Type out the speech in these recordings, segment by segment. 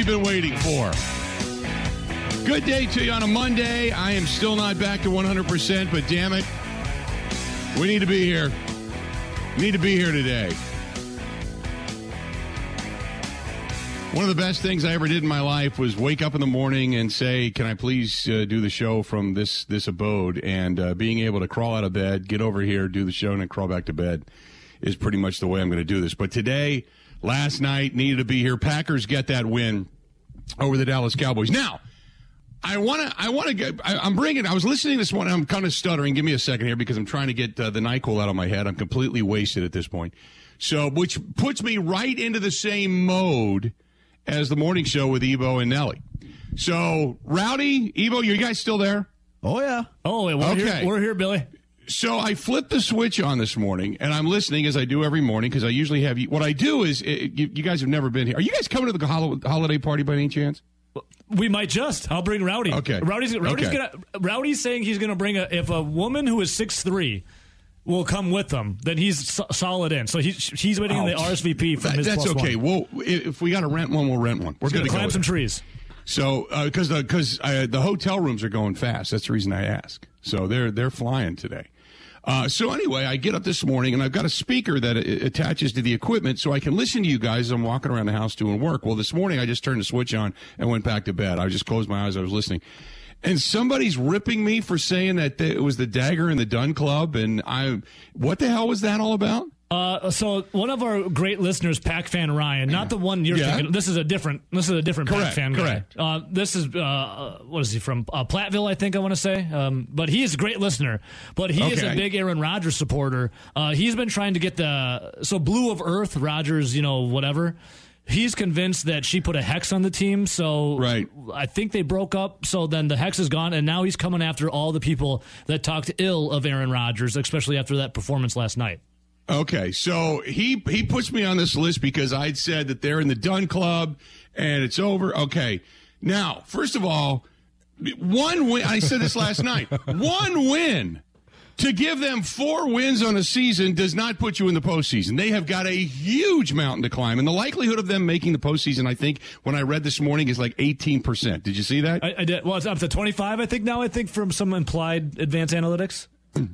we've been waiting for. Good day to you on a Monday. I am still not back to 100%, but damn it, we need to be here. Need to be here today. One of the best things I ever did in my life was wake up in the morning and say, "Can I please uh, do the show from this this abode?" And uh, being able to crawl out of bed, get over here, do the show, and then crawl back to bed is pretty much the way I'm going to do this. But today, last night, needed to be here. Packers get that win over the Dallas Cowboys. Now, I want to. I want to get. I, am bringing. I was listening this morning. I'm kind of stuttering. Give me a second here because I'm trying to get uh, the Nyquil out of my head. I'm completely wasted at this point. So, which puts me right into the same mode as the morning show with Ebo and Nelly. So, Rowdy, Ebo, you guys still there? Oh yeah. Oh, we're okay. Here, we're here, Billy. So I flipped the switch on this morning, and I'm listening as I do every morning because I usually have. You. What I do is, it, you, you, guys have never been here. Are you guys coming to the holiday party by any chance? We might just. I'll bring Rowdy. Okay. Rowdy's, Rowdy's, okay. Gonna, Rowdy's saying he's going to bring a. If a woman who is six three will come with them, then he's so- solid in. So he's he's waiting oh, the RSVP from that, his. That's okay. One. Well, if we got to rent one, we'll rent one. We're going to climb some it. trees. So, because uh, because uh, the hotel rooms are going fast. That's the reason I ask. So they're they're flying today. Uh, so anyway, I get up this morning and I've got a speaker that attaches to the equipment so I can listen to you guys as I'm walking around the house doing work. Well, this morning I just turned the switch on and went back to bed. I just closed my eyes. I was listening. And somebody's ripping me for saying that it was the Dagger and the Dunn Club. And I, what the hell was that all about? Uh, so one of our great listeners, Pack fan Ryan, not the one you're yeah. thinking. This is a different. This is a different correct, Pack fan correct. guy. Uh, this is uh, what is he from? Uh, Platteville, I think I want to say. Um, but he is a great listener. But he okay. is a big Aaron Rodgers supporter. Uh, he's been trying to get the so Blue of Earth Rodgers, you know, whatever. He's convinced that she put a hex on the team, so right. I think they broke up. So then the hex is gone, and now he's coming after all the people that talked ill of Aaron Rodgers, especially after that performance last night. Okay, so he he puts me on this list because I'd said that they're in the Dunn Club and it's over. Okay, now first of all, one win. I said this last night. One win to give them four wins on a season does not put you in the postseason. They have got a huge mountain to climb, and the likelihood of them making the postseason, I think, when I read this morning, is like eighteen percent. Did you see that? I, I did. Well, it's up to twenty five. I think now. I think from some implied advanced analytics.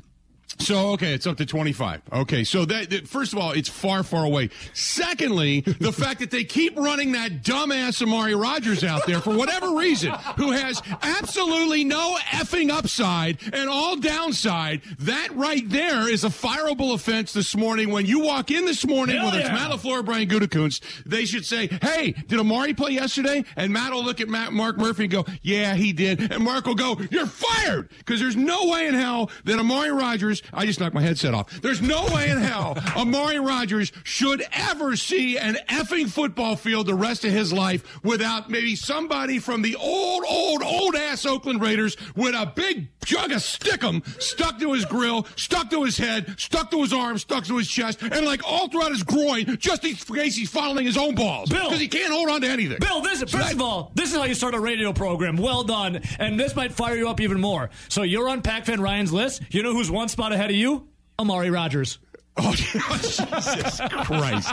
So okay, it's up to 25. Okay, so that, that, first of all, it's far, far away. Secondly, the fact that they keep running that dumbass Amari Rodgers out there for whatever reason, who has absolutely no effing upside and all downside. That right there is a fireable offense this morning. When you walk in this morning, Hell whether yeah. it's Matt LaFleur or Brian Gutekunst, they should say, "Hey, did Amari play yesterday?" And Matt will look at Matt, Mark Murphy and go, "Yeah, he did." And Mark will go, "You're fired," because there's no way in hell that Amari Rodgers I just knocked my headset off. There's no way in hell Amari Rodgers should ever see an effing football field the rest of his life without maybe somebody from the old, old, old ass Oakland Raiders with a big jug of stickum stuck to his grill, stuck to his head, stuck to his arm, stuck to his chest, and like all throughout his groin, just in case he's following his own balls. Bill, because he can't hold on to anything. Bill, this is, first of all, this is how you start a radio program. Well done, and this might fire you up even more. So you're on Pac Fan Ryan's list. You know who's one spot ahead of you? Amari Rodgers. Oh, Jesus Christ.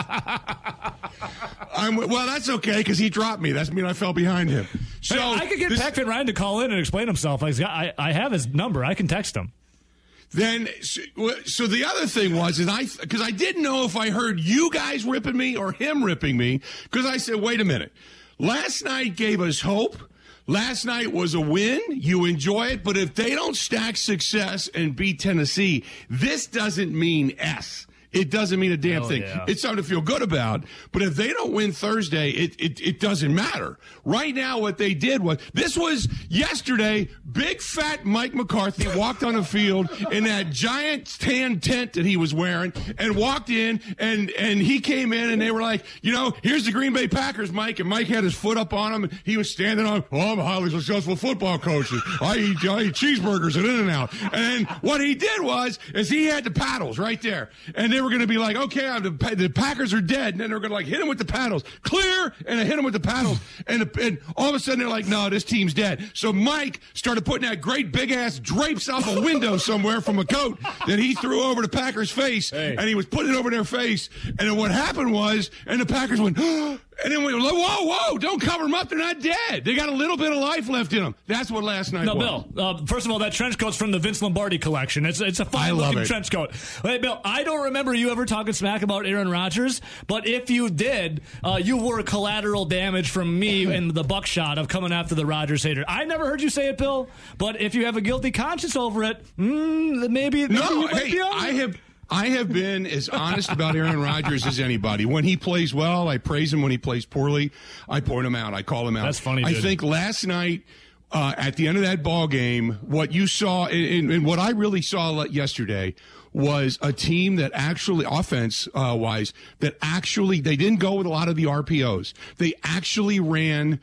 I'm, well, that's okay because he dropped me. That's mean I fell behind him. So hey, I could get Pac Fan Ryan to call in and explain himself. I, I have his number. I can text him. Then, so the other thing was, is I because I didn't know if I heard you guys ripping me or him ripping me because I said, wait a minute. Last night gave us hope. Last night was a win. You enjoy it, but if they don't stack success and beat Tennessee, this doesn't mean S. It doesn't mean a damn Hell thing. Yeah. It's something to feel good about. But if they don't win Thursday, it, it, it doesn't matter. Right now, what they did was this was yesterday. Big fat Mike McCarthy walked on the field in that giant tan tent that he was wearing and walked in and and he came in and they were like, you know, here's the Green Bay Packers, Mike, and Mike had his foot up on him and he was standing on. Oh, I'm a highly successful football coach. I eat I eat cheeseburgers at In and Out. And what he did was is he had the paddles right there and they were going to be like, okay, the, the Packers are dead. And then they're going to like hit him with the paddles, clear, and hit him with the paddles. And, and all of a sudden they're like, no, this team's dead. So Mike started putting that great big ass drapes off a window somewhere from a coat that he threw over the Packers' face. Hey. And he was putting it over their face. And then what happened was, and the Packers went, And then we were like, whoa, whoa, don't cover them up. They're not dead. They got a little bit of life left in them. That's what last night no, was. Bill, uh, first of all, that trench coat's from the Vince Lombardi collection. It's, it's a fine looking trench coat. Hey, Bill, I don't remember you ever talking smack about Aaron Rodgers, but if you did, uh, you were collateral damage from me and the buckshot of coming after the Rodgers hater. I never heard you say it, Bill, but if you have a guilty conscience over it, mm, maybe, maybe no, hey, I have. I have been as honest about Aaron Rodgers as anybody. When he plays well, I praise him. When he plays poorly, I point him out. I call him out. That's funny. I think last night. Uh, at the end of that ball game, what you saw and, and what I really saw yesterday was a team that actually, offense uh, wise, that actually they didn't go with a lot of the RPOs. They actually ran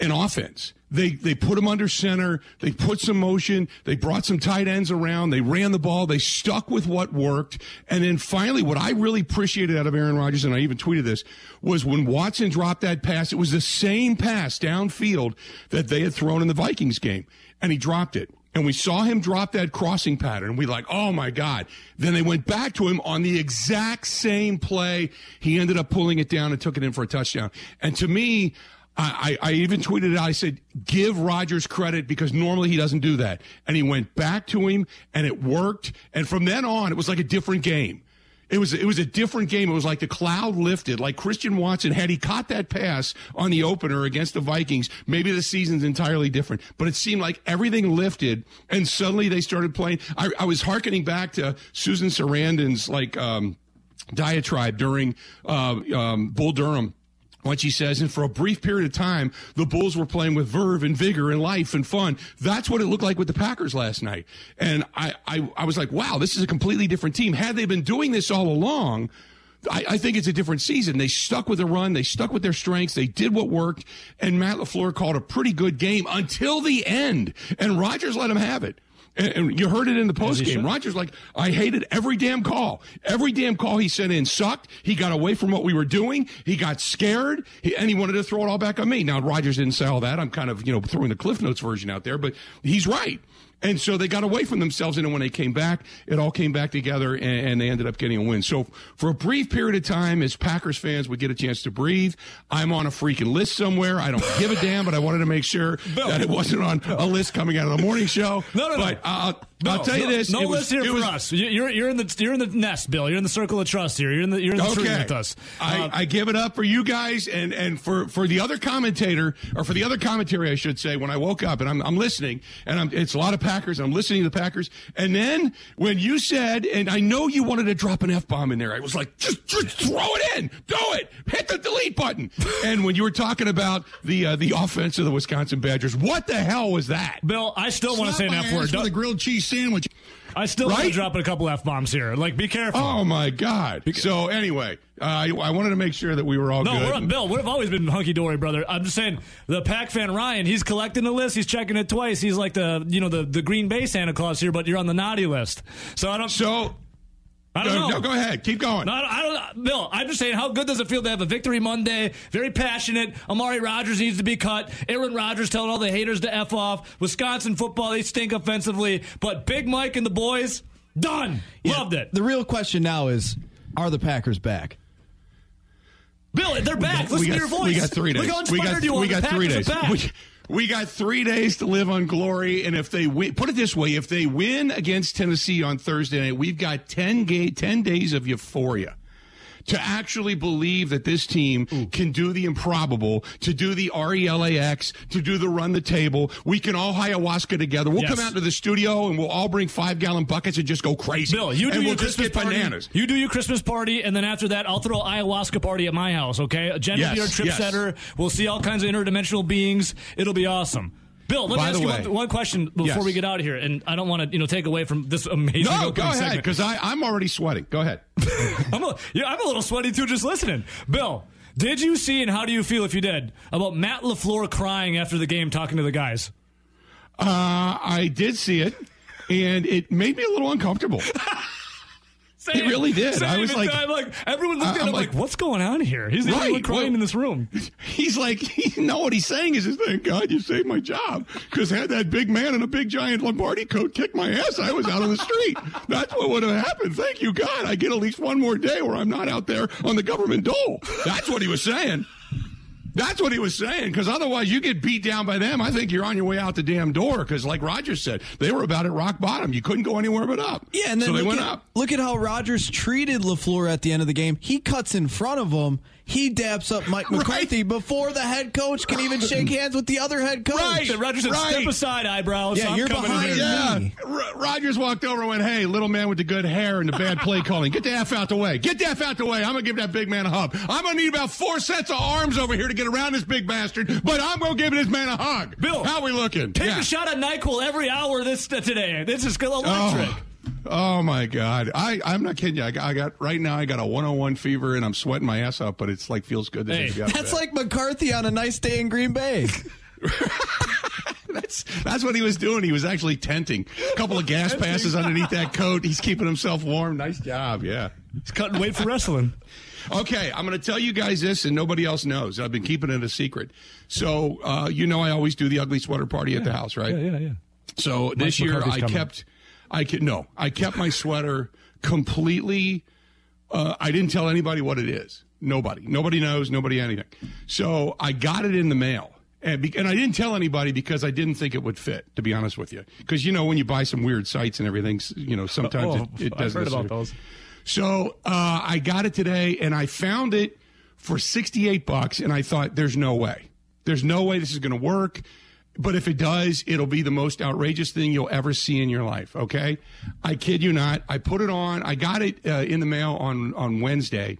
an offense. They they put them under center. They put some motion. They brought some tight ends around. They ran the ball. They stuck with what worked. And then finally, what I really appreciated out of Aaron Rodgers, and I even tweeted this, was when Watson dropped that pass. It was the same pass downfield that they had thrown in the Vikings game, and he dropped it. And we saw him drop that crossing pattern. We like, oh my God. Then they went back to him on the exact same play. He ended up pulling it down and took it in for a touchdown. And to me, I, I, even tweeted it. I said, give Rodgers credit because normally he doesn't do that. And he went back to him and it worked. And from then on, it was like a different game. It was, it was a different game. It was like the cloud lifted, like Christian Watson. Had he caught that pass on the opener against the Vikings, maybe the season's entirely different. But it seemed like everything lifted and suddenly they started playing. I, I was hearkening back to Susan Sarandon's like, um, diatribe during, uh, um, Bull Durham what she says, and for a brief period of time, the Bulls were playing with verve and vigor and life and fun. That's what it looked like with the Packers last night. And I, I, I was like, wow, this is a completely different team. Had they been doing this all along, I, I, think it's a different season. They stuck with the run. They stuck with their strengths. They did what worked. And Matt LaFleur called a pretty good game until the end. And Rodgers let him have it. And, you heard it in the post game. Rodgers like, I hated every damn call. Every damn call he sent in sucked. He got away from what we were doing. He got scared, he, and he wanted to throw it all back on me. Now Rodgers didn't say all that. I'm kind of you know throwing the Cliff Notes version out there, but he's right. And so they got away from themselves, and when they came back, it all came back together, and, and, they ended up getting a win. So for a brief period of time, as Packers fans we get a chance to breathe, I'm on a freaking list somewhere. I don't give a damn, but I wanted to make sure Bill. that it wasn't on a list coming out of the morning show. No, no, but, no. Uh, no, I'll tell you this. No list here for was, us. You're you're in the you're in the nest, Bill. You're in the circle of trust here. You're in the you're in the okay. tree with us. I, uh, I give it up for you guys and and for for the other commentator or for the other commentary, I should say. When I woke up and I'm I'm listening and I'm it's a lot of Packers. I'm listening to the Packers, and then when you said, and I know you wanted to drop an f bomb in there, I was like, just just throw it in, do it, hit the delete button. and when you were talking about the uh, the offense of the Wisconsin Badgers, what the hell was that, Bill? I still want to say an f word. A grilled cheese sandwich. I still right? to a couple f bombs here. Like, be careful. Oh my god. So anyway, uh, I, I, wanted to make sure that we were all no, good. No, Bill, we've always been hunky dory, brother. I'm just saying, the Pack fan Ryan, he's collecting the list. He's checking it twice. He's like the you know the the Green Bay Santa Claus here, but you're on the naughty list. So I don't. So I don't know. No, go ahead. Keep going. No, I don't, I don't, Bill, I'm just saying, how good does it feel to have a victory Monday? Very passionate. Amari Rodgers needs to be cut. Aaron Rodgers telling all the haters to F off. Wisconsin football, they stink offensively. But Big Mike and the boys, done. Yeah, Loved it. The real question now is are the Packers back? Bill, they're back. Listen got, to your voice. We got three days. Look how inspired we got, you are. We got three days. We, got three days to live on glory, and if they win, put it this way: if they win against Tennessee on Thursday night, we've got 10, ga- 10 days of euphoria to actually believe that this team Ooh. can do the improbable, to do the RELAX, to do the run the table. We can all ayahuasca together. We'll yes. come out to the studio and we'll all bring five gallon buckets and just go crazy. Bill, you do and your we'll Christmas party. Bananas. You do your Christmas party, and then after that, I'll throw ayahuasca party at my house. Okay, Jen yes, will be our trip yes. setter. We'll see all kinds of interdimensional beings. It'll be awesome. Bill, let me ask you one, one, question before yes. we get out of here, and I don't want to, you know, take away from this amazing. No, go ahead, because I'm already sweating. Go ahead. I'm, a, yeah, I'm a little sweaty too, just listening. Bill, did you see, and how do you feel if you did, about Matt LaFleur crying after the game, talking to the guys? Uh, I did see it, and it made me a little uncomfortable. Same. He really did. I was like, I'm like, everyone looking at him like, like, what's going on here? He's the right. only crying well, in this room. He's like, you know what he's saying is, thank God you saved my job. Because had that big man in a big giant Lombardi coat kicked my ass, I was out on the street. That's what would have happened. Thank you, God. I get at least one more day where I'm not out there on the government dole. That's what he was saying. That's what he was saying, because otherwise you get beat down by them. I think you're on your way out the damn door, because like Rodgers said, they were about at rock bottom. You couldn't go anywhere but up. Yeah, and then so they went at, up. Look at how Rodgers treated LaFleur at the end of the game. He cuts in front of him. He daps up Mike McCarthy right. before the head coach can even shake hands with the other head coach. Right. And Rodgers said, right. step aside, eyebrows. Yeah, I'm you're behind yeah. me. R- Rodgers walked over and went, hey, little man with the good hair and the bad play calling, get the F out the way. Get the F out the way. I'm going to give that big man a hug. I'm going to need about four sets of arms over here to get around this big bastard, but I'm going to give this man a hug. Bill. How we looking? Take yeah. a shot at NyQuil every hour this uh, today. This is electric. Oh. Oh my God! I I'm not kidding you. I got, I got, right now. I got a 101 fever and I'm sweating my ass off, but it's like feels good. Hey, that's like McCarthy on a nice day in Green Bay. that's that's what he was doing. He was actually tenting. A couple of gas passes underneath that coat. He's keeping himself warm. Nice job. Yeah. He's cutting weight for wrestling. Okay, I'm going to tell you guys this, and nobody else knows. I've been keeping it a secret. So, uh, you know, I always do the ugly sweater party yeah. at the house, right? Yeah, yeah, yeah. So Mike this year I coming. kept, I could no, I kept my sweater completely. Uh, I didn't tell anybody what it is. Nobody, nobody knows, nobody anything. So I got it in the mail. And, be, and I didn't tell anybody because I didn't think it would fit, to be honest with you. Because you know when you buy some weird sites and everything, you know sometimes oh, it, it doesn't. I've heard about those. So uh, I got it today, and I found it for sixty-eight bucks, and I thought, "There's no way. There's no way this is going to work." But if it does, it'll be the most outrageous thing you'll ever see in your life. Okay, I kid you not. I put it on. I got it uh, in the mail on on Wednesday,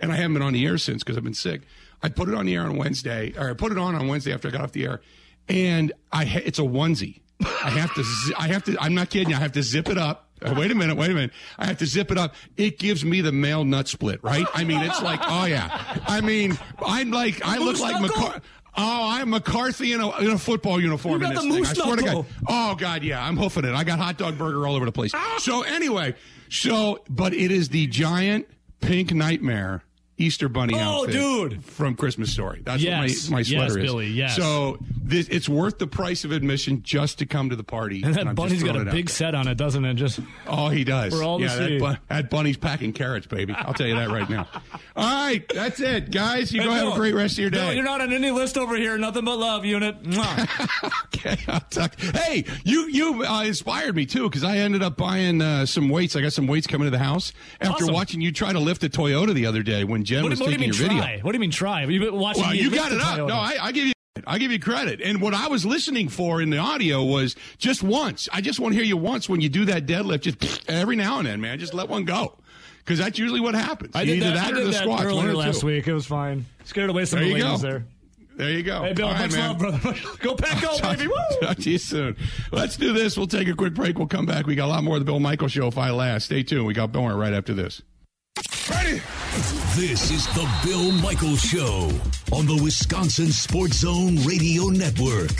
and I haven't been on the air since because I've been sick. I put it on the air on Wednesday, or I put it on on Wednesday after I got off the air, and I ha- it's a onesie. I have to. I have to. I'm not kidding. I have to zip it up. Uh, wait a minute. Wait a minute. I have to zip it up. It gives me the male nut split, right? I mean, it's like, oh yeah. I mean, I'm like, I look like McCarthy. Oh, I'm McCarthy in a, in a football uniform you in this thing. I swear to God. Oh God, yeah, I'm hoofing it. I got hot dog burger all over the place. Ah. So anyway, so but it is the giant pink nightmare Easter bunny oh, outfit dude. from Christmas Story. That's yes. what my, my sweater yes, is. Billy, yes. So this, it's worth the price of admission just to come to the party. And that and bunny's got a big set on it, doesn't it? Just oh, he does. For all yeah, that, bu- that bunny's packing carrots, baby. I'll tell you that right now. All right, that's it, guys. You Hey, go have a great rest of your day. Bill, you're not on any list over here. Nothing but love, unit. Okay, I'll talk. Hey, you you uh, inspired me too because I ended up buying uh, some weights. I got some weights coming to the house after Awesome. watching you try to lift a Toyota the other day when Jen what, was what do you taking mean your try? video. What do you mean try? Have you been watching Well, me you got it up. Toyota? No, I, I give you. I give you credit. And what I was listening for in the audio was just once. I just want to hear you once when you do that deadlift. Just every now and then, man. Just let one go. Because that's usually what happens. I did Either that, that, I or the that squats. one or last two. week. It was fine. Scared away some There of the you ladies go. there. There you go. Hey, Bill, All right, much man. love, brother. go pack go, Talk, baby. Woo! talk to you soon. Let's do this. We'll take a quick break. We'll come back. We got a lot more of the Bill Michaels Show if I last. Stay tuned. We got more right after this. Ready? This is the Bill Michaels Show on the Wisconsin Sports Zone Radio Network.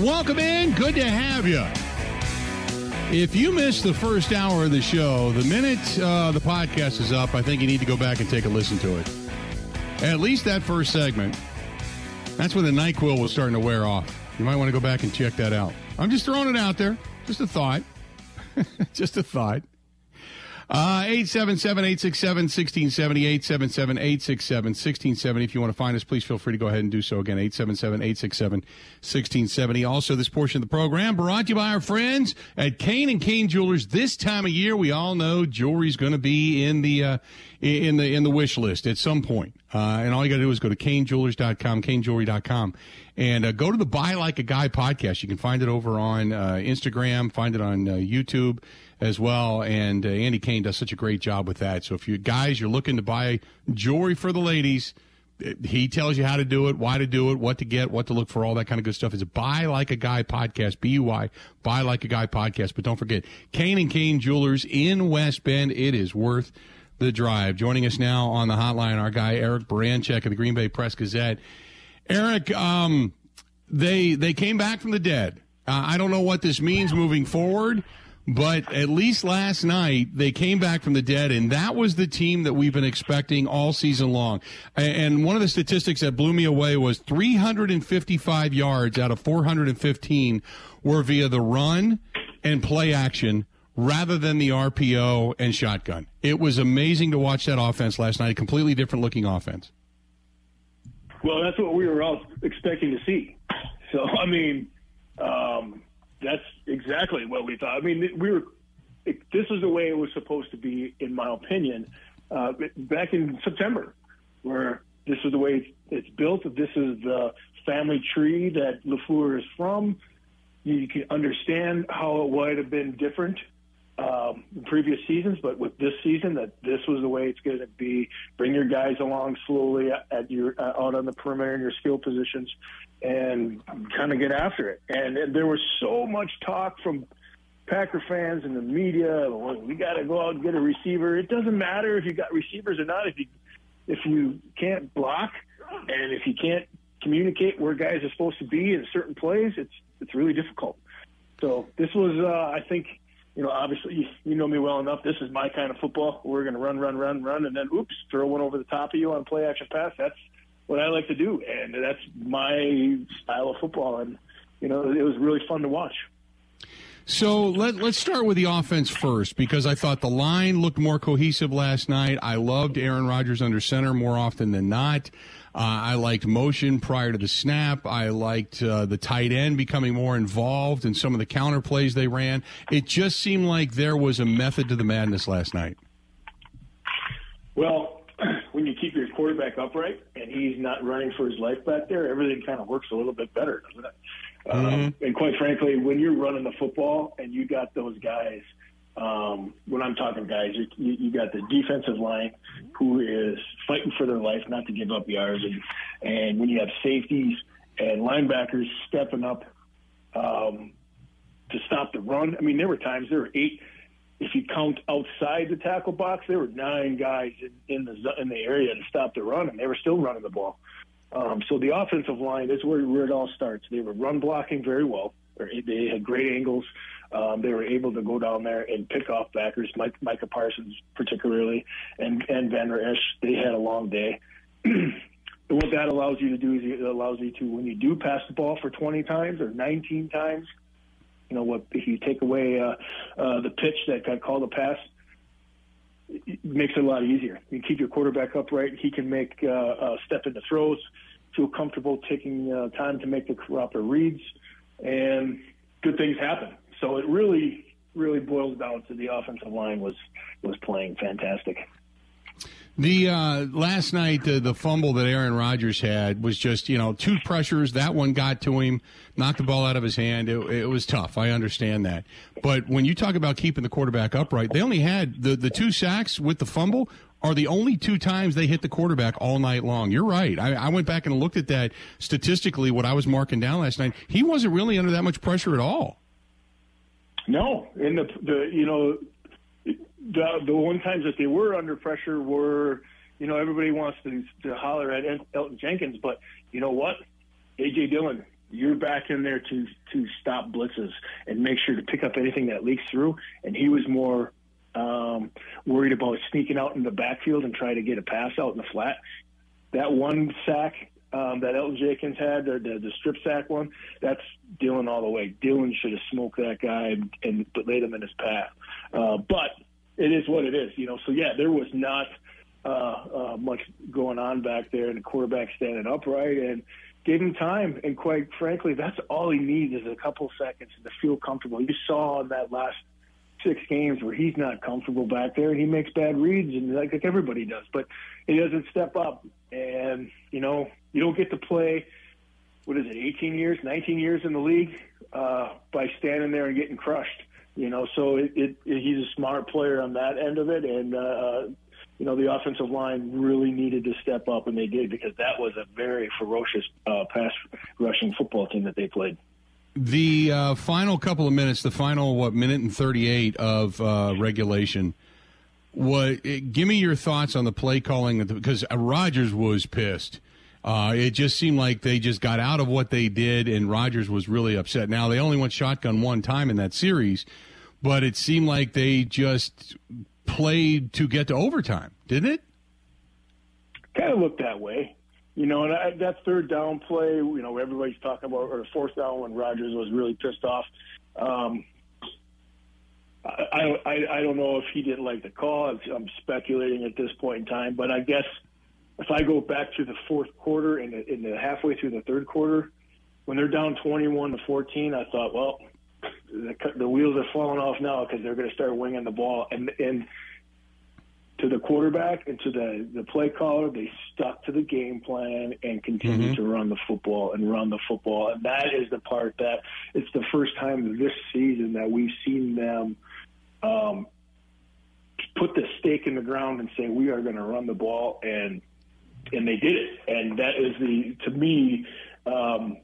Welcome in. Good to have you. If you missed the first hour of the show, the minute uh, the podcast is up, I think you need to go back and take a listen to it. At least that first segment. That's when the NyQuil was starting to wear off. You might want to go back and check that out. I'm just throwing it out there. Just a thought. just a thought. Uh, 877-867-1670, 877-867-1670. If you want to find us, please feel free to go ahead and do so again, 877-867-1670. Also, this portion of the program brought to you by our friends at Kane and Kane Jewelers. This time of year, we all know jewelry's going to be in the, uh, in the, in the wish list at some point. Uh, and all you got to do is go to canejewelers.com, canejewelry.com, and uh, go to the Buy Like a Guy podcast. You can find it over on uh, Instagram, find it on uh, YouTube as well. And uh, Andy Kane does such a great job with that. So if you guys you're looking to buy jewelry for the ladies, eh, he tells you how to do it, why to do it, what to get, what to look for, all that kind of good stuff. It's a Buy Like a Guy podcast, B U Y, Buy Like a Guy podcast. But don't forget, Kane and Kane Jewelers in West Bend. It is worth the drive. Joining us now on the hotline, our guy Eric Baranczyk of the Green Bay Press Gazette. Eric, um, they they came back from the dead. Uh, I don't know what this means moving forward, But at least last night, they came back from the dead, and that was the team that we've been expecting all season long. And one of the statistics that blew me away was 355 yards out of 415 were via the run and play action rather than the RPO and shotgun. It was amazing to watch that offense last night, a completely different looking offense. Well, that's what we were all expecting to see. So, I mean, um, that's exactly what we thought. I mean, we were. It, this is the way it was supposed to be, in my opinion, uh, back in September, where this is the way it's, built. This is the family tree that Lafleur is from. You can understand how it would have been different um, previous seasons, but with this season, that this was the way it's going to be. Bring your guys along slowly at your uh, out on the perimeter in your skill positions, and kind of get after it. And, and there was so much talk from Packer fans and the media. Well, we got to go out and get a receiver. It doesn't matter if you got receivers or not. If you if you can't block and if you can't communicate where guys are supposed to be in certain plays, it's it's really difficult. So this was, uh, I think, you know, obviously you know me well enough. This is my kind of football. We're going to run, run, run, run, and then oops, throw one over the top of you on play action pass. That's what I like to do, and that's my style of football. And you know, it was really fun to watch. So let, let's start with the offense first because I thought the line looked more cohesive last night. I loved Aaron Rodgers under center more often than not. Uh, I liked motion prior to the snap. I liked uh, the tight end becoming more involved in some of the counter plays they ran. It just seemed like there was a method to the madness last night. Well, when you keep your quarterback upright and he's not running for his life back there, everything kind of works a little bit better, doesn't it? Mm-hmm. Um, and quite frankly, when you're running the football and you got those guys – um, when I'm talking guys, you, you got the defensive line who is fighting for their life not to give up yards, and, and when you have safeties and linebackers stepping up um, to stop the run. I mean, there were times there were eight. If you count outside the tackle box, there were nine guys in, in the in the area to stop the run, and they were still running the ball. Um, so the offensive line is where, where it all starts. They were run blocking very well. They had great angles um, they were able to go down there and pick off backers, Mike, Micah Parsons particularly, and and Vander Esch. They had a long day. what that allows you to do is it allows you to, when you do pass the ball for 20 times or 19 times, you know what? If you take away uh, uh, the pitch that got called a pass, it makes it a lot easier. You keep your quarterback upright. He can make uh, uh, step into throws, feel comfortable taking uh, time to make the proper reads, and good things happen. So it really, really boils down to the offensive line was was playing fantastic. The uh, last night, uh, the fumble that Aaron Rodgers had was just you know two pressures. That one got to him, knocked the ball out of his hand. It, it, was tough. I understand that. But when you talk about keeping the quarterback upright, they only had the the two sacks with the fumble are the only two times they hit the quarterback all night long. You're right. I, I went back and looked at that statistically. What I was marking down last night, he wasn't really under that much pressure at all. No, and the the you know the the one times that they were under pressure were you know everybody wants to to holler at Elgton Jenkins, but you know what, AJ Dillon, you're back in there to to stop blitzes and make sure to pick up anything that leaks through, and he was more um, worried about sneaking out in the backfield and try to get a pass out in the flat. That one sack um, that Elgton Jenkins had, the, the, the strip sack one, that's Dillon all the way. Dillon should have smoked that guy and, and laid him in his path. Uh, but it is what it is, you know. So yeah, there was not uh, uh, much going on back there, and the quarterback standing upright and gave him time. And quite frankly, that's all he needs is a couple seconds to feel comfortable. You saw in that last six games where he's not comfortable back there and he makes bad reads and like, like everybody does, but he doesn't step up. And you know, you don't get to play. What is it? 18 years, 19 years in the league uh, by standing there and getting crushed. You know, so it, it, it, he's a smart player on that end of it, and uh, you know the offensive line really needed to step up, and they did because that was a very ferocious uh, pass rushing football team that they played. The uh, final couple of minutes, the final what minute and thirty eight of uh, regulation. What? Give me your thoughts on the play calling because Rodgers was pissed. Uh, it just seemed like they just got out of what they did, and Rodgers was really upset. Now they only went shotgun one time in that series, but it seemed like they just played to get to overtime, didn't it? Kind of looked that way. You know, and I, that third down play, you know, everybody's talking about, or the fourth down when Rodgers was really pissed off. Um, I, I, I don't know if he didn't like the call. I'm speculating at this point in time, but I guess if I go back to the fourth quarter and in, in the halfway through the third quarter, when they're down 21 to 14, I thought, well, the, the wheels are falling off now because they're going to start winging the ball. And and to the quarterback and to the the play caller, they stuck to the game plan and continued mm-hmm. to run the football and run the football. And that is the part that it's the first time this season that we've seen them um, put the stake in the ground and say we are going to run the ball and and they did it. And that is the to me. Um,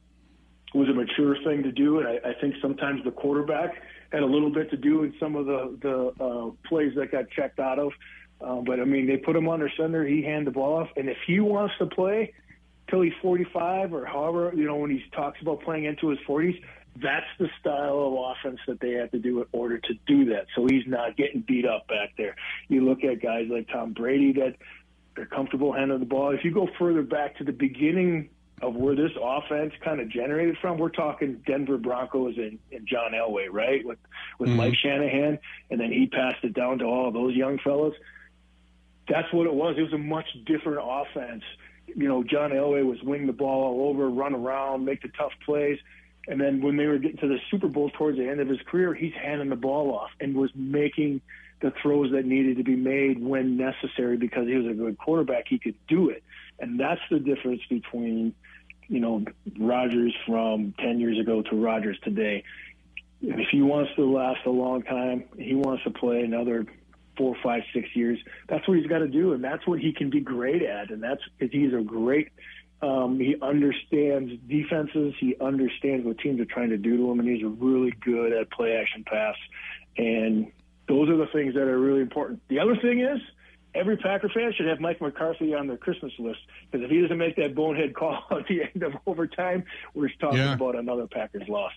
was a mature thing to do, and I, I think sometimes the quarterback had a little bit to do in some of the the uh, plays that got checked out of. Um, but I mean, they put him under center. He hand the ball off, and if he wants to play till he's 45 or however, you know, when he talks about playing into his 40s, that's the style of offense that they have to do in order to do that. So he's not getting beat up back there. You look at guys like Tom Brady that they're comfortable handling the ball. If you go further back to the beginning of where this offense kind of generated from. We're talking Denver Broncos and, and John Elway, right? With with mm-hmm. Mike Shanahan, and then he passed it down to all those young fellows. That's what it was. It was a much different offense. You know, John Elway was wing the ball all over, run around, make the tough plays. And then when they were getting to the Super Bowl towards the end of his career, he's handing the ball off and was making the throws that needed to be made when necessary because he was a good quarterback. He could do it. And that's the difference between – you know, Rodgers from 10 years ago to Rodgers today. If he wants to last a long time, he wants to play another four, five, six years. That's what he's got to do, and that's what he can be great at. And that's because he's a great. Um, he understands defenses. He understands what teams are trying to do to him, and he's really good at play action pass. And those are the things that are really important. The other thing is every Packer fan should have Mike McCarthy on their Christmas list because if he doesn't make that bonehead call at the end of overtime, we're talking yeah. about another Packers loss.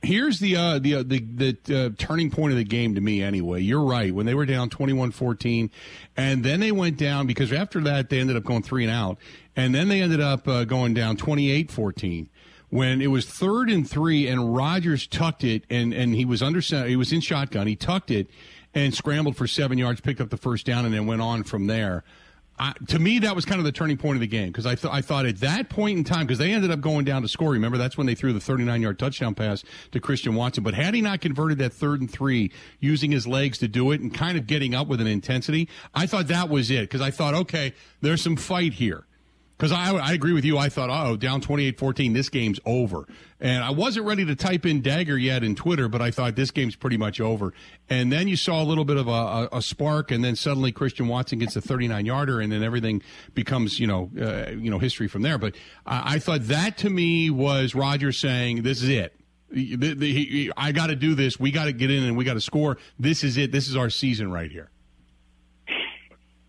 Here's the uh, the uh, the, the uh, turning point of the game to me. Anyway, you're right. When they were down 21-14, and then they went down because after that they ended up going three and out, and then they ended up uh, going down 28-14 when it was third and three, and Rodgers tucked it, and and he was under he was in shotgun. He tucked it and scrambled for seven yards, picked up the first down, and then went on from there. Uh, to me, that was kind of the turning point of the game because I, th- I thought at that point in time, because they ended up going down to score. Remember, that's when they threw the 39 yard touchdown pass to Christian Watson. But had he not converted that third and three, using his legs to do it and kind of getting up with an intensity, I thought that was it because I thought, okay, there's some fight here. Because I, I agree with you. I thought, oh, down 28 14, this game's over. And I wasn't ready to type in dagger yet in Twitter, but I thought this game's pretty much over. And then you saw a little bit of a, a, a spark, and then suddenly Christian Watson gets a 39 yarder, and then everything becomes, you know, uh, you know, history from there. But I, I thought that to me was Roger saying, this is it. The, the, he, I got to do this. We got to get in and we got to score. This is it. This is our season right here.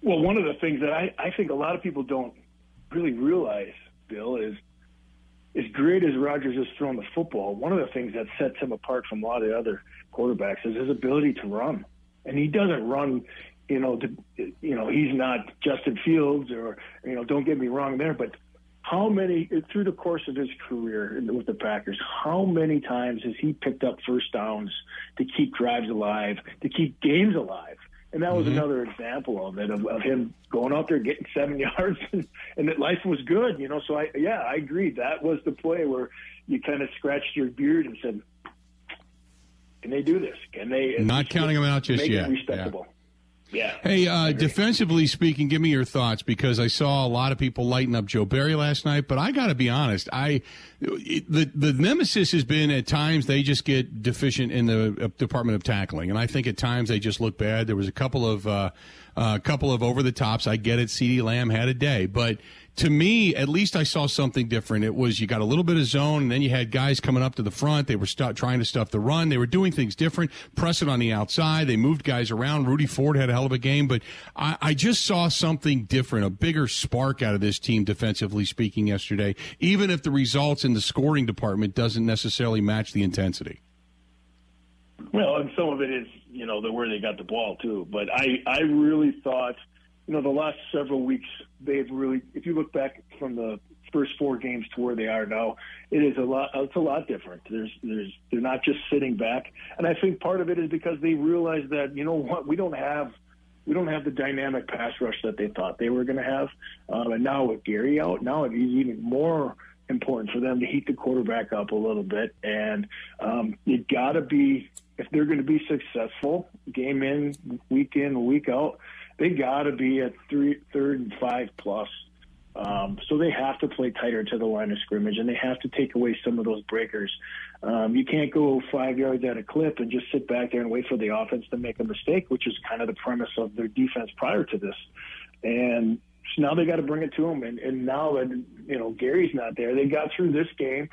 Well, one of the things that I, I think a lot of people don't really realize, Bill, is as great as Rodgers has thrown the football, one of the things that sets him apart from a lot of the other quarterbacks is his ability to run. And he doesn't run, you know, to, you know, he's not Justin Fields or, you know, don't get me wrong there, but how many through the course of his career with the Packers, how many times has he picked up first downs to keep drives alive, to keep games alive? And that was mm-hmm. another example of it, of, of, him going out there getting seven yards, and, and that life was good, you know. So I, yeah, I agree. That was the play where you kind of scratched your beard and said, "Can they do this? Can they?" Not counting them out just yet. respectable. Yeah. Yeah. Hey, uh, defensively speaking, give me your thoughts because I saw a lot of people lighting up Joe Barry last night. But I got to be honest, I the the nemesis has been at times they just get deficient in the uh, department of tackling, and I think at times they just look bad. There was a couple of uh, a uh, couple of over the tops. I get it. CeeDee Lamb had a day, but to me, at least I saw something different. It was you got a little bit of zone, and then you had guys coming up to the front. They were st- trying to stuff the run. They were doing things different, press it on the outside. They moved guys around. Rudy Ford had a hell of a game, but I, I just saw something different, a bigger spark out of this team defensively speaking yesterday, even if the results in the scoring department doesn't necessarily match the intensity. Well, and some of it is, you know, the where they got the ball too. But I, I really thought, you know, the last several weeks they've really, if you look back from the first four games to where they are now, it is a lot. It's a lot different. There's, there's, they're not just sitting back, and I think part of it is because they realize that, you know what, we don't have we don't have the dynamic pass rush that they thought they were going to have. Um, and now with Gary out, now it is even more important for them to heat the quarterback up a little bit. And um, you got to be, if they're going to be successful, game in, week in, week out, they got to be at three, third and five plus. Um, so they have to play tighter to the line of scrimmage, and they have to take away some of those breakers. Um, you can't go five yards at a clip and just sit back there and wait for the offense to make a mistake, which is kind of the premise of their defense prior to this. And so now they got to bring it to them. And, and now that you know Gary's not there, they got through this game.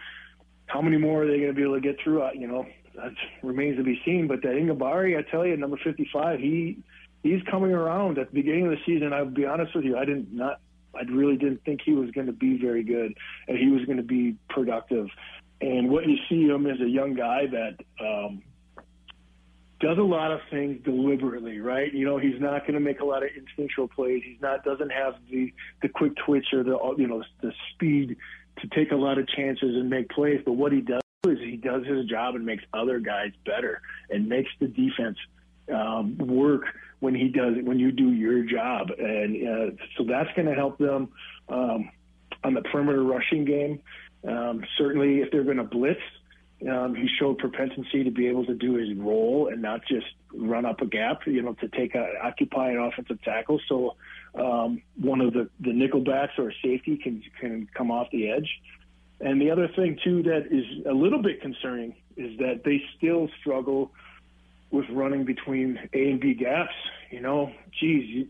How many more are they going to be able to get through? Uh, you know, that remains to be seen. But that Enagbare, I tell you, number 55, he he's coming around. At the beginning of the season, I'll be honest with you, I didn't not I really didn't think he was going to be very good and he was going to be productive. And what you see him as a young guy that um, does a lot of things deliberately, right? You know, he's not going to make a lot of instinctual plays. He's not doesn't have the the quick twitch or the you know the speed to take a lot of chances and make plays. But what he does is he does his job and makes other guys better and makes the defense um, work when he does when you do your job, and uh, so that's going to help them um, on the perimeter rushing game. Um, certainly, if they're going to blitz, um, he showed propensity to be able to do his role and not just run up a gap, you know, to take a, occupy an offensive tackle. So um, one of the the nickelbacks or safety can can come off the edge. And the other thing too that is a little bit concerning is that they still struggle with running between A and B gaps. You know, geez,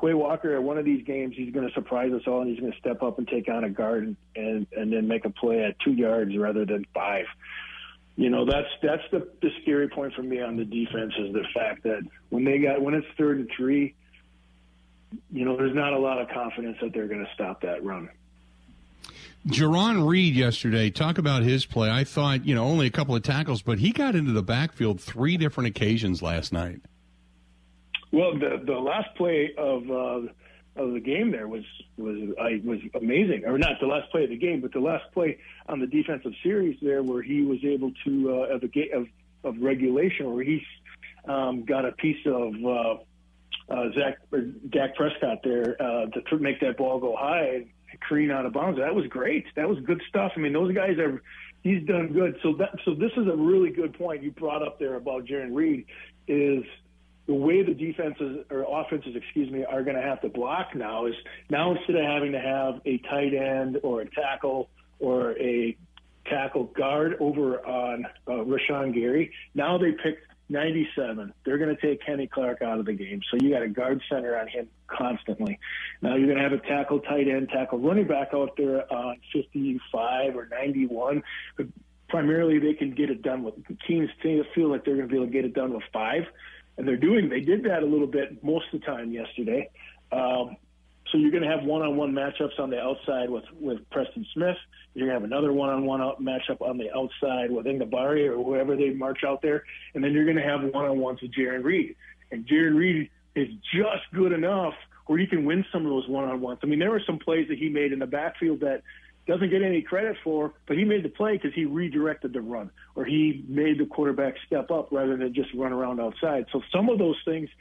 Quay Walker at one of these games, he's going to surprise us all, and he's going to step up and take on a guard and, and and then make a play at two yards rather than five. You know, that's that's the the scary point for me on the defense is the fact that when they got when it's third and three, you know, there's not a lot of confidence that they're going to stop that run. Jarran Reed yesterday, talk about his play. I thought, you know, only a couple of tackles, but he got into the backfield three different occasions last night. Well, the the last play of uh, of the game there was was I was amazing, or not the last play of the game, but the last play on the defensive series there, where he was able to uh, of of of regulation, where he um, got a piece of. Uh, uh, Zach or Dak Prescott there uh, to make that ball go high of bounds. That was great. That was good stuff. I mean, those guys are. He's done good. So that so this is a really good point you brought up there about Jarran Reed is the way the defenses or offenses, excuse me, are going to have to block now is now instead of having to have a tight end or a tackle or a tackle guard over on uh, Rashan Gary, now they pick 97. They're going to take Kenny Clark out of the game. So you got a guard center on him constantly. Now you're going to have a tackle tight end, tackle running back out there on 55 or 91. But primarily they can get it done with teams feel like they're going to be able to get it done with five. And they're doing, they did that a little bit most of the time yesterday. Um, so you're going to have one-on-one matchups on the outside with, with Preston Smith. You're going to have another one-on-one matchup on the outside with Enagbare or whoever they march out there. And then you're going to have one-on-ones with Jarran Reed. And Jarran Reed is just good enough where he can win some of those one-on-ones. I mean, there were some plays that he made in the backfield that doesn't get any credit for, but he made the play because he redirected the run or he made the quarterback step up rather than just run around outside. So some of those things –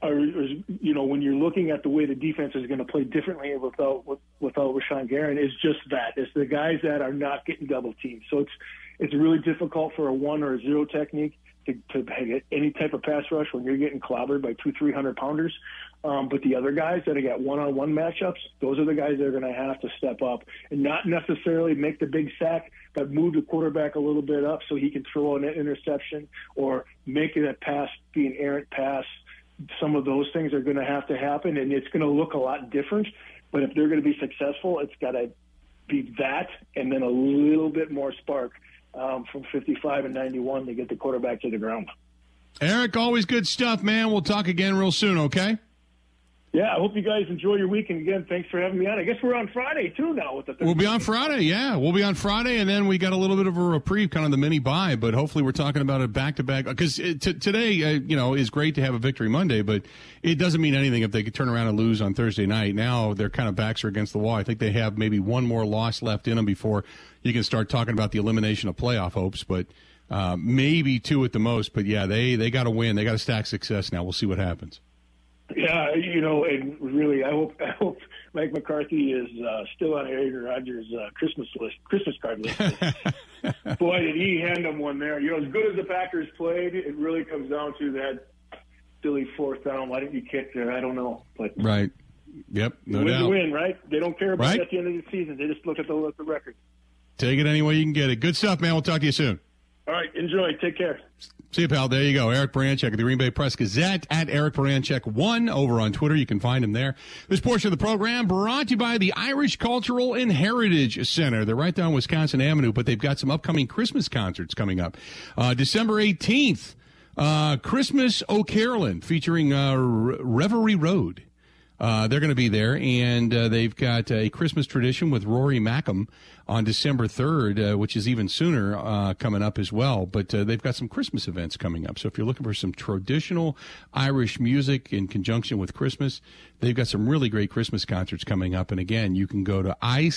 are, you know, when you're looking at the way the defense is going to play differently without without Rashan Gary, is just that. It's the guys that are not getting double teamed. So it's it's really difficult for a one or a zero technique to, to get any type of pass rush when you're getting clobbered by two, three hundred pounders. Um, but the other guys that have got one-on-one matchups, those are the guys that are going to have to step up and not necessarily make the big sack, but move the quarterback a little bit up so he can throw an interception or make a pass, be an errant pass some of those things are going to have to happen, and it's going to look a lot different. But if they're going to be successful, it's got to be that, and then a little bit more spark um, from 55 and 91 to get the quarterback to the ground. Eric, always good stuff, man. We'll talk again real soon, okay? Yeah, I hope you guys enjoy your week. And again, thanks for having me on. I guess we're on Friday too now with the. We'll be on Friday. Yeah, we'll be on Friday, and then we got a little bit of a reprieve, kind of the mini buy. But hopefully, we're talking about it back to back because today, uh, you know, is great to have a victory Monday, but it doesn't mean anything if they could turn around and lose on Thursday night. Now their kind of backs are against the wall. I think they have maybe one more loss left in them before you can start talking about the elimination of playoff hopes. But uh, maybe two at the most. But yeah, they they got to win. They got to stack success now. We'll see what happens. Yeah, you know, and really, I hope I hope Mike McCarthy is uh, still on Aaron Rodgers' uh, Christmas list, Christmas card list. Boy, did he hand him one there. You know, as good as the Packers played, it really comes down to that silly fourth down. Why didn't you kick there? I don't know, but right. Yep, no win doubt. win, right? They don't care about right? at the end of the season. They just look at the, at the record. Take it any way you can get it. Good stuff, man. We'll talk to you soon. All right, enjoy. Take care. See you, pal. There you go. Eric Baranczyk of the Green Bay Press Gazette at Eric Baranczyk1 over on Twitter. You can find him there. This portion of the program brought to you by the Irish Cultural and Heritage Center. They're right down Wisconsin Avenue, but they've got some upcoming Christmas concerts coming up. Uh, December 18th, uh, Christmas O'Carolan featuring uh, Reverie Road. Uh, they're going to be there, and uh, they've got a Christmas tradition with Rory Makem on December 3rd, uh, which is even sooner uh, coming up as well. But uh, they've got some Christmas events coming up. So if you're looking for some traditional Irish music in conjunction with Christmas, they've got some really great Christmas concerts coming up. And again, you can go to ichc.net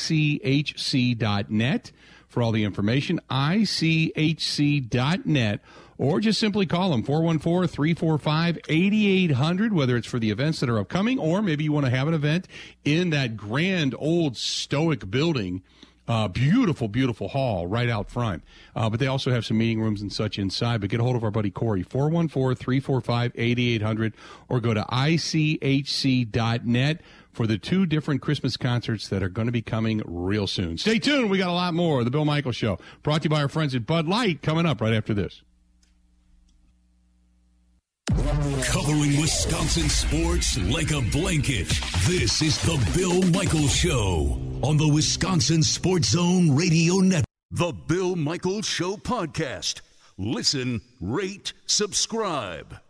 for all the information, ichc.net or just simply call them 414-345-8800 whether it's for the events that are upcoming or maybe you want to have an event in that grand old stoic building uh, beautiful, beautiful hall right out front. Uh, but they also have some meeting rooms and such inside. But get a hold of our buddy Corey, 414 345 8800, or go to ICHC.net for the two different Christmas concerts that are going to be coming real soon. Stay tuned. We got a lot more. The Bill Michaels Show, brought to you by our friends at Bud Light, coming up right after this. Covering Wisconsin sports like a blanket. This is the Bill Michaels Show on the Wisconsin Sports Zone Radio Network. The Bill Michaels Show podcast. Listen, rate, subscribe.